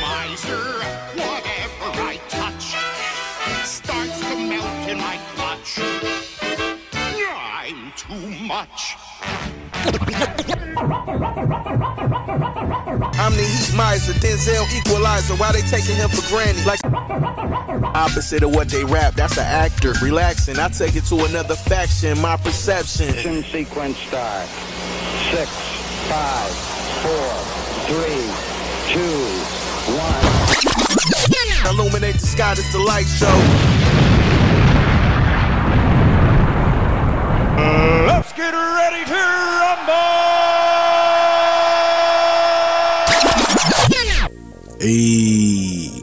miser. Whatever I touch starts to melt in my clutch. I'm too much. I'm the heat miser, Denzel equalizer. Why they taking him for granted? Like opposite of what they rap. That's an actor. Relaxing. I take it to another faction. My perception. Mission sequence start. Six, five, four, three, two, one. Illuminate the sky. This the light show. Let's get ready to rumble! Hey.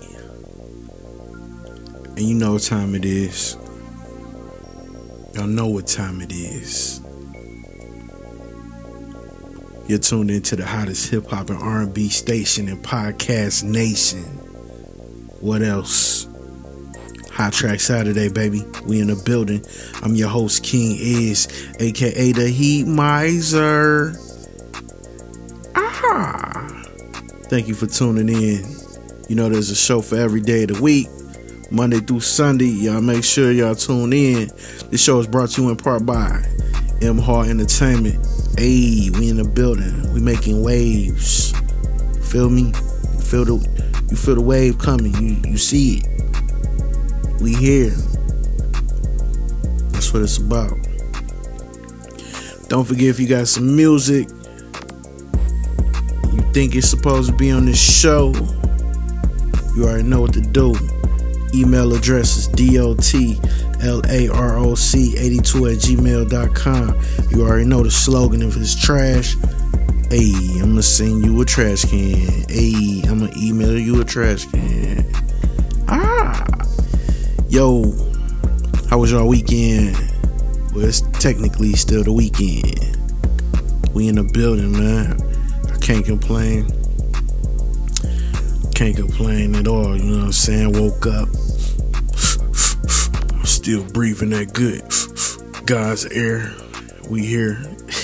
And you know what time it is. Y'all know what time it is. You're tuned into the hottest hip hop and R&B station in podcast nation. What else? Hot Track Saturday, baby. We in the building. I'm your host, King Is, aka the Heat Miser. Ah. Thank you for tuning in. You know, there's a show for every day of the week, Monday through Sunday. Y'all make sure y'all tune in. This show is brought to you in part by M Hart Entertainment. Hey, we in the building. We making waves. Feel me? You feel the you feel the wave coming. You you see it. We here. That's what it's about. Don't forget if you got some music you think it's supposed to be on this show, you already know what to do. Email address is dotlaroc82 at gmail.com. You already know the slogan if it's trash. Hey, I'm gonna send you a trash can. Hey, I'm gonna email you a trash can. Ah, yo, how was your weekend? Well, it's technically still the weekend. We in the building, man. I can't complain. Can't complain at all, you know what I'm saying? Woke up. Still breathing that good. God's air. We here.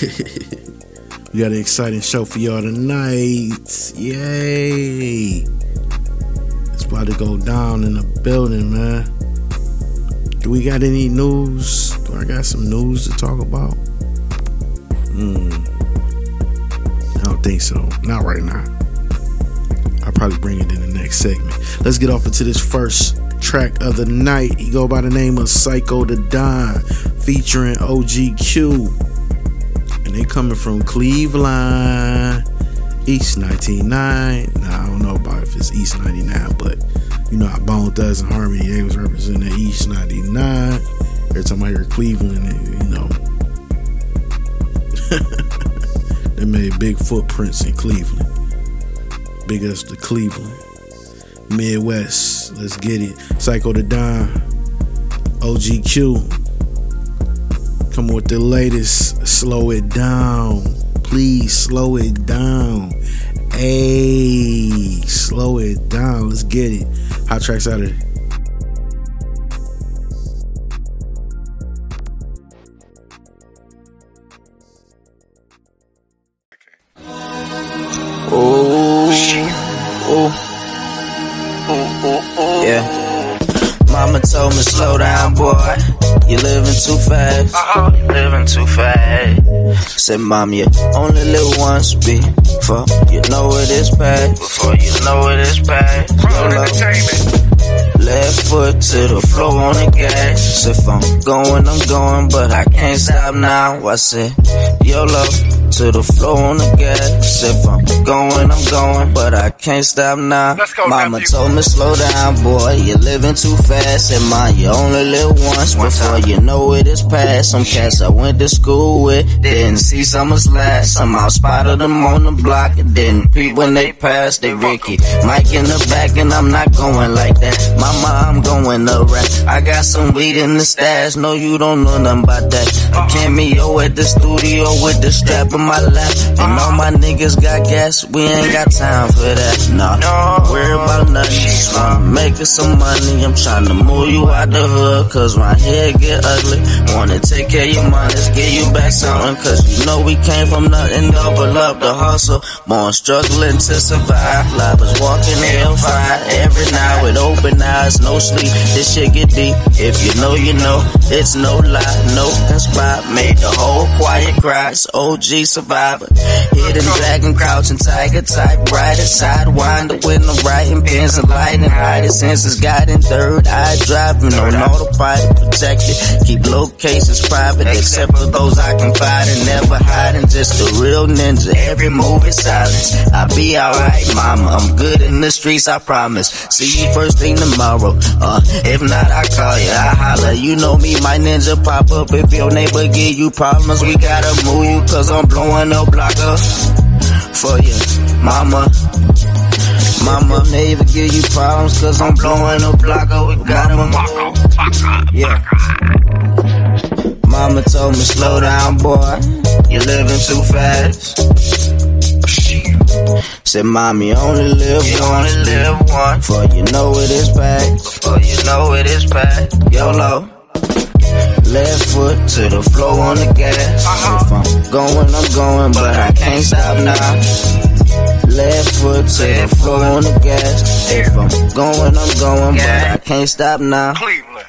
we got an exciting show for y'all tonight. Yay. It's about to go down in the building, man. Do we got any news? Do I got some news to talk about? Hmm. I don't think so. Not right now. I'll probably bring it in the next segment. Let's get off into this first track of the night. He go by the name of Psycho the Don, featuring OGQ. And they coming from Cleveland, East 99. Now I don't know about if it's East 99, but you know how Bone Thugs-n-Harmony, they was representing East 99. Every time I hear Cleveland, you know, they made big footprints in Cleveland. Big ups to Cleveland. Midwest, let's get it. Psycho the Don, OGQ. Come with the latest. Slow it down. Please slow it down. Hey, slow it down. Let's get it. Hot tracks out of it. Yeah. Mama told me slow down, boy. You're living too fast. Uh-huh. You're living too fast. Said, Mom, you only live once before you know it is past. Before you know it is past. YOLO. Left foot to the floor on the gas. If I'm going, I'm going, but I can't stop now. I said, YOLO to the floor on the gas. If I'm going, I'm going, but I can't stop now. Mama told me slow down, boy. You're living too fast, and mine you only live once before you know it is past. Some cats I went to school with didn't see summers last. Somehow spotted them on the block and didn't peep when they passed. They Ricky, Mike in the back, and I'm not going like that. Mama, I'm going to rap. I got some weed in the stash. No, you don't know nothing about that. A cameo at the studio with the strap in my lap, and all my niggas got gas. We ain't got time for that. Nah, no. worry about nothing. Wanna make some money. I'm trying to move you out the hood, cause my head get ugly. Wanna take care of your money, let's give you back something. Cause you know we came from nothing, double up the hustle. Born struggling to survive. Lovers walking hellfire every night with open eyes, no sleep. This shit get deep. If you know, you know. It's no lie, no conspire. Made the whole quiet cry. It's OG survivor. Hidden dragon, crouching tiger type. Wind up with no writing pens and lighting. Hiding senses, guiding third eye driving on autopilot protected. Keep locations private, except for those I confide in. Never hiding, just a real ninja. Every move is silence. I'll be alright, mama. I'm good in the streets, I promise. See you first thing tomorrow. Uh, if not, I call you, I holler. You know me, my ninja pop up. If your neighbor give you problems, we gotta move you, cause I'm blowing no block up blocker for you, mama. Mama, never give you problems, cause I'm blowing up blocker. We gotta move. Yeah. Mama told me slow down, boy. You're living too fast. Said, mommy, only live you once. Only live once. For you know it is bad. For you know it is bad. YOLO. Left foot to the floor on the gas. I'm going, I'm going, but I can't stop now. Left foot to the floor on the gas. If I'm going, I'm going, but I can't stop now. Cleveland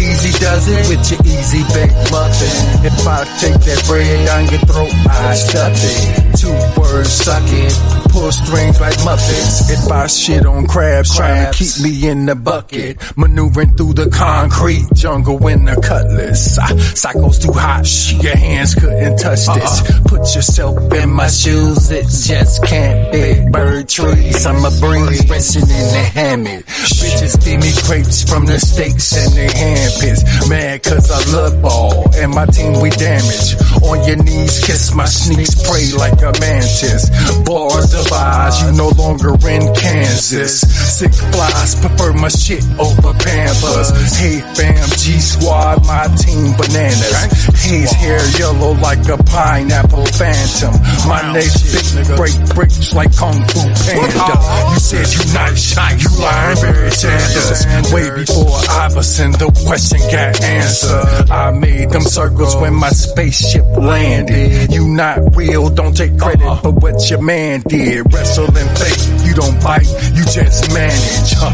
easy does it with your easy baked muffin. If I take that bread down your throat, I stuff it. Two words sucking, pull strings like Muppets. If I shit on crabs, trying to keep me in the bucket. Maneuvering through the concrete jungle in the cutlass. Ah, Psycho's too hot, your hands couldn't touch this. Put yourself in my shoes, it just can't big bird trees. I'm a breeze resting in the hammock. Bitches feed me crepes from the steaks and their hand pits. Mad cause I love ball and my team we damage. On your knees, kiss my sneaks, pray like a mantis. Bars eyes, you no longer in Kansas. Sick flies, prefer my shit over Pampers. Hey fam, G Squad, my team bananas. Haze hair yellow like a pineapple phantom. My name's big, break bricks like Kung Fu Panda. You said you nice, shy, you lying, Barry Sanders. Way before Iverson, the question got answered. I made them circles when my spaceship landed. You not real, don't take credit uh-uh. for what your man did. Wrestle and fake, you don't bite, you just manage. Huh.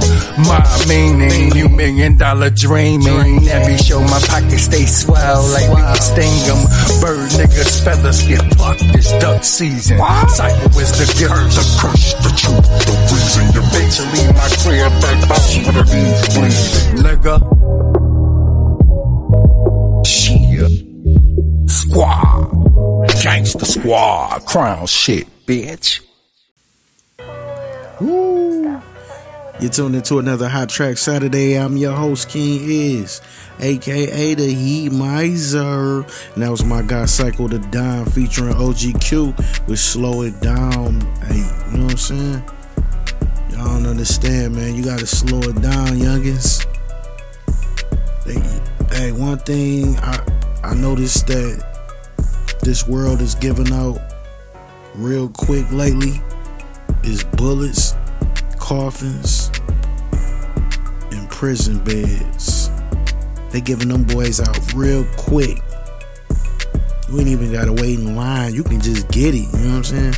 My meaning, you million dollar dreaming. Every show my pockets stay swell like we can sting 'em. Bird niggas feathers get plucked this duck season. Cycle is the gift, the curse, the truth, the reason. Eventually my career back backbone with a bleeding. Nigga. Squad. Gangsta squad. Crown shit, bitch. Woo. You tuned into another Hot Track Saturday. I'm your host, King Is, aka the Heat Miser. And that was my guy Psycho the Don featuring OGQ with Slow It Down. Hey, you know what I'm saying? Y'all don't understand, man. You gotta slow it down, youngins. They, hey, one thing I I noticed that this world is giving out real quick lately is bullets, coffins, and prison beds. They giving them boys out real quick. You ain't even gotta wait in line. You can just get it. You know what I'm saying?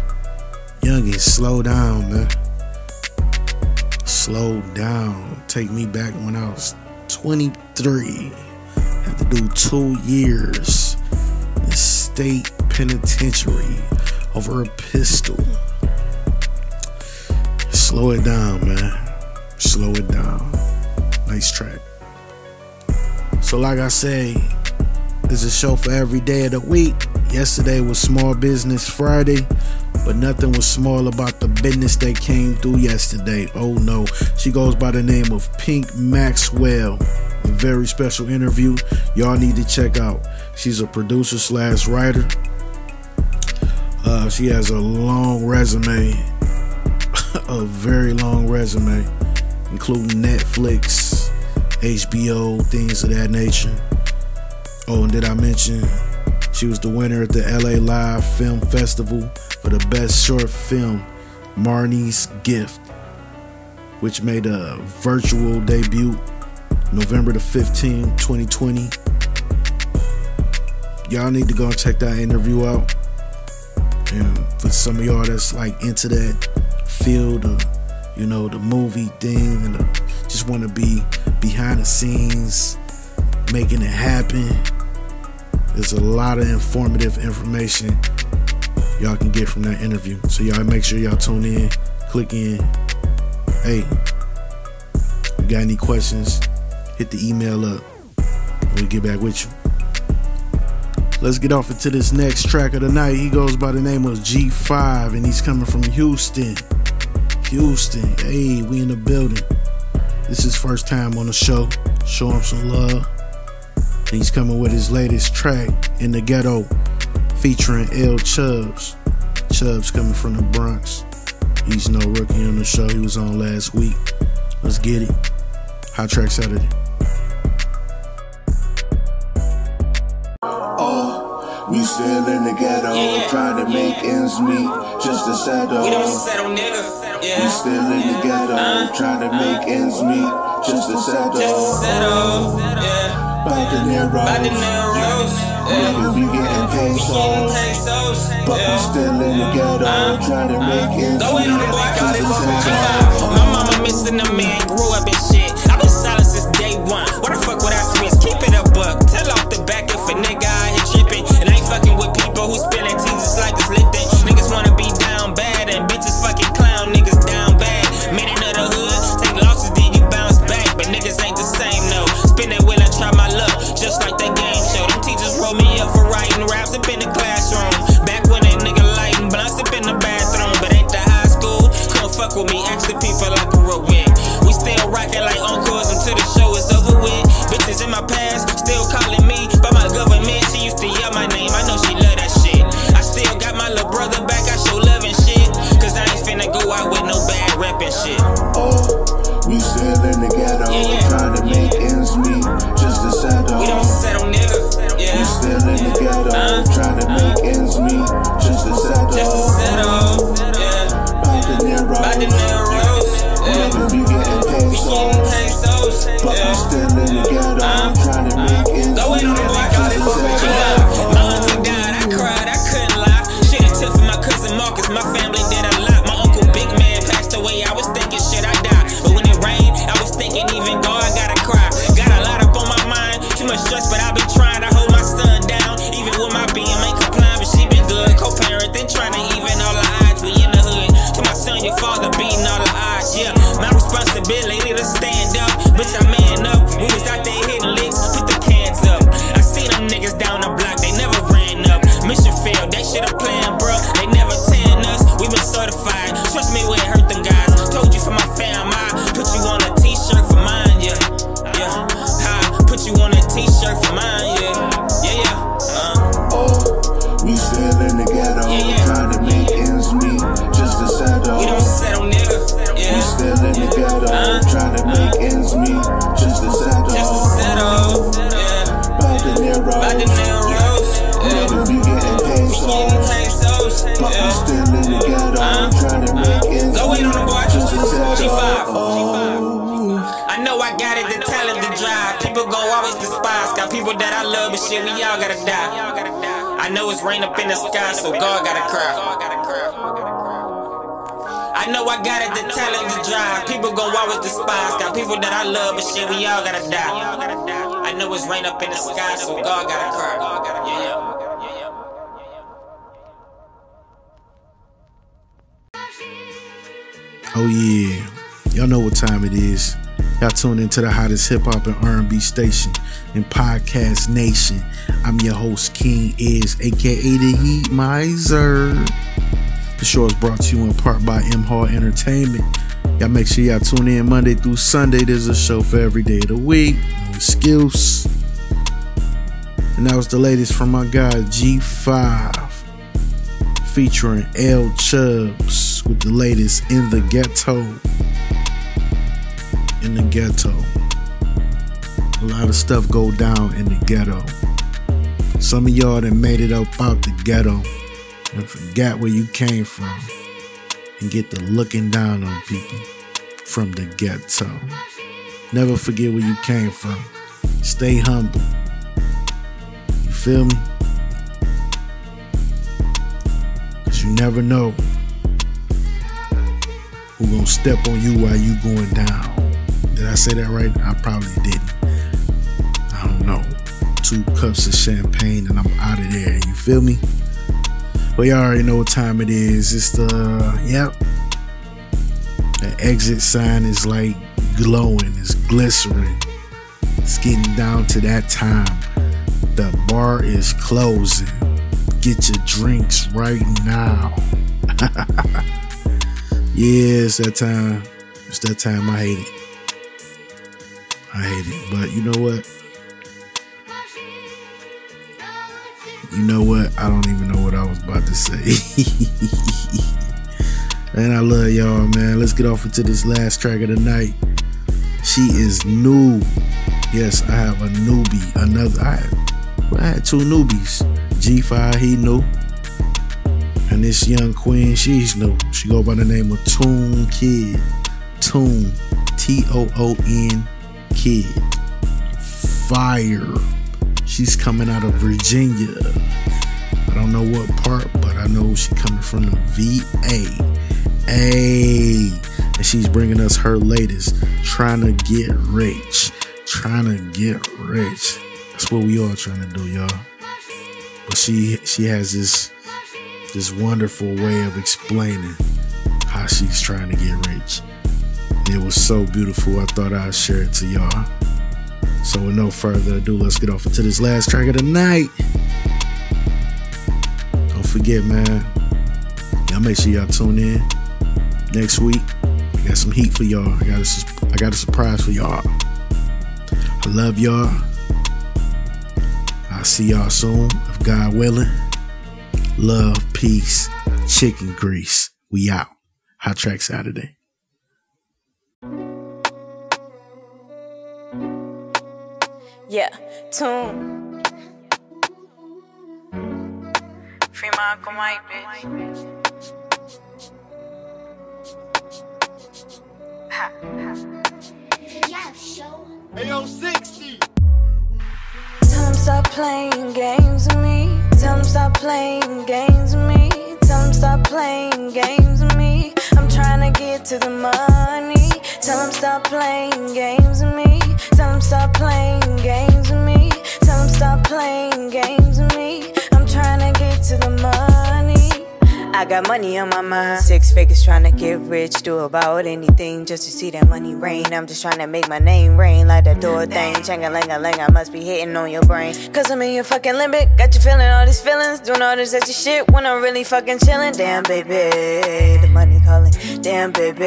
Youngins, slow down, man. Slow down. Take me back when I was 23. Had to do two years in state penitentiary over a pistol. Slow it down, man. Slow it down. Nice track. So, like I say, there's a show for every day of the week. Yesterday was Small Business Friday, but nothing was small about the business that came through yesterday. Oh no. She goes by the name of Pink Maxwell. Very special interview y'all need to check out. She's a producer slash writer. Uh, she has a long resume, a very long resume, including Netflix, HBO, things of that nature. Oh, and did I mention She was the winner at the LA Live Film Festival for the best short film, Marnie's Gift, which made a virtual debut November the 15th, 2020. Y'all need to go check that interview out. And for some of y'all that's like into that field of, you know, the movie thing and the, just want to be behind the scenes, making it happen. There's a lot of informative information y'all can get from that interview. So y'all make sure y'all tune in, click in. Hey, you got any questions? Hit the email up. We'll get back with you. Let's get off into this next track of the night. He goes by the name of G5 and he's coming from Houston. Houston. Hey, we in the building. This is first time on the show. Show him some love. And he's coming with his latest track in the ghetto featuring L Chubbs. Chubbs coming from the Bronx. He's no rookie on the show. He was on last week. Let's get it. Hot Track Saturday. We still in the ghetto, Yeah, yeah. trying to make ends meet, just to settle. We don't settle, nigga. We still in the ghetto, Uh, trying to uh. make ends meet, just to settle. Just to settle. Yeah. By the narrows, By the narrows. Yeah. nigga, we getting pesos. But we still in the ghetto, uh, trying to uh. make ends Go in meet, on the boy, I got it. just to settle. My mama missing a man, grew up in shit. I've been silent since day one. What the fuck would I switch? Shit plan, I got it, the talent to drive. People gon' always despise. Got people that I love, but shit, we all gotta die. I know it's rain up in the sky, so God gotta cry. I know I got it, the talent to drive. People always despise. Got people that I love, but shit, we all gotta die. I know it's rain up in the sky, so God gotta cry. Oh yeah, y'all know what time it is. Y'all tune into the hottest hip hop and R&B station in podcast nation. I'm your host King Is, aka the Heat Miser. The show is brought to you in part by M Hall Entertainment. Y'all make sure y'all tune in Monday through Sunday. There's a show for every day of the week. No excuse. And that was the latest from my guy G5 featuring L Chubbs with the latest in the ghetto. In the ghetto. A lot of stuff go down in the ghetto. Some of y'all that made it up out the ghetto and forgot where you came from and get the looking down on people from the ghetto. Never forget where you came from. Stay humble. You feel me? Cause you never know who gonna step on you while you going down. Did I say that right? I probably didn't. I don't know. Two cups of champagne and I'm out of there. You feel me? Well, y'all already know what time it is. It's the yep. The exit sign is like glowing. It's glistering. It's getting down to that time. The bar is closing. Get your drinks right now. yeah, it's that time. It's that time. I hate it. I hate it. But you know what? You know what? I don't even know what I was about to say. man, I love y'all, man. Let's get off into this last track of the night. She is new. Yes, I have a newbie. Another I I had two newbies. G5, he new. And this young queen, she's new. She go by the name of Toon Kid. Toon. T-O-O-N Kid. Fire. She's coming out of Virginia. I don't know what part, but I know she coming from the VA. Hey, and she's bringing us her latest, trying to get rich, trying to get rich. That's what we all trying to do, y'all. But she she has this this wonderful way of explaining how she's trying to get rich. It was so beautiful. I thought I'd share it to y'all. So with no further ado, let's get off into this last track of the night. Don't forget, man. Y'all make sure y'all tune in next week. I got some heat for y'all. I got a, I got a surprise for y'all. I love y'all. I'll see y'all soon, if God willing. Love, peace, chicken grease. We out. Hot Track Saturday. Yeah, tune. Free Malcolm White, bitch. Ha, Ayo, 60. Tell him stop playing games with me. Tell him stop playing games with me. Tell him stop playing games with me. I'm trying to get to the money. Tell him stop playing games with me. Stop playing games with me. Tell him stop playing games with me. I got money on my mind. Six figures trying to get rich. Do about anything just to see that money rain. I'm just trying to make my name rain like that door thing. Chang a lang a lang, I must be hitting on your brain. Cause I'm in your fucking limit. Got you feeling all these feelings. Doing all this extra shit when I'm really fucking chilling. Damn, baby. The money calling. Damn, baby.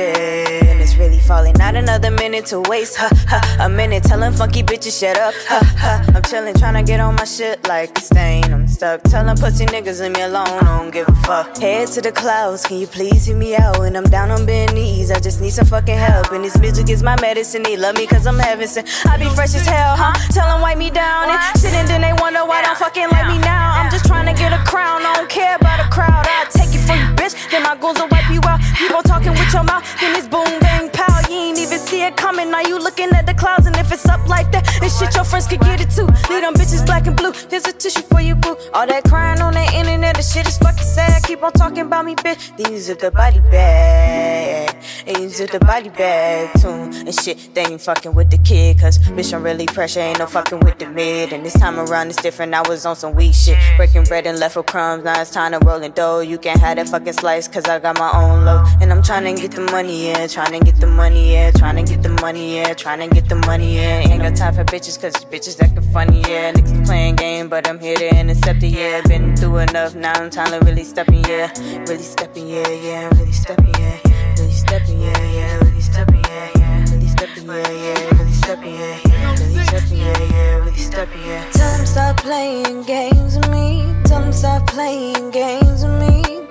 And it's really falling. Not another minute to waste. Ha ha. A minute telling funky bitches shut up. Ha ha. I'm chilling, trying to get on my shit like a stain. I'm stuck. Telling pussy niggas leave me alone. I don't give a fuck. Head to the clouds. Can you please hear me out? When I'm down on bend knees, I just need some fucking help. And this music is my medicine. They love me cause I'm heaven sent. I be fresh as hell, huh? Tell them wipe me down. And shit, and then they wonder why don't fucking like me now. I'm just trying to get a crown. I don't care about a crowd. I'll take it for you, bitch. Then my goals will wipe you out. People talking with your mouth. Then it's boom, bang, pow. You ain't even see it coming. Now you looking at the clouds. And if it's up like that, it's shit your friends could get it too. Leave them bitches black and blue. Here's a tissue for you, boo. All that crying on the internet, the shit is fucking sad. Keep on talking about me, bitch. These are the body bag. These are the body bag tune. And shit, they ain't fucking with the kid. Cause bitch, I'm really pressure. Ain't no fucking with the mid. And this time around it's different. I was on some weak shit. Breaking bread and left for crumbs. Now it's time to roll and dough. You can't have that fucking slice. Cause I got my own loaf. And I'm trying to get the money, yeah. Trying to get the money, yeah. Trying to get the money, yeah. Trying to get the money, yeah. Ain't got time for bitches. Cause bitches acting funny, yeah. Niggas playing game, but I'm here to intercept it, yeah. Been through enough. Now I'm time to really step in, yeah. Really stepping, yeah, yeah. Really yeah. Really stepping, yeah, yeah. Really stepping, yeah, yeah. Really stepping, yeah, yeah. Really stepping, yeah, yeah. Really stepping, yeah, yeah. Really stepping, yeah. Tell them stop playing games with me. Them stop playing games with me.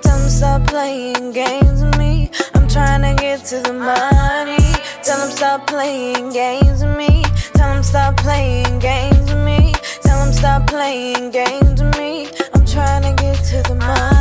Stop playing games with me. I'm trying to get to the money. Tell them stop playing games with me. Tell them stop playing games with me. Tell them stop playing games with me. I'm trying to get to the money.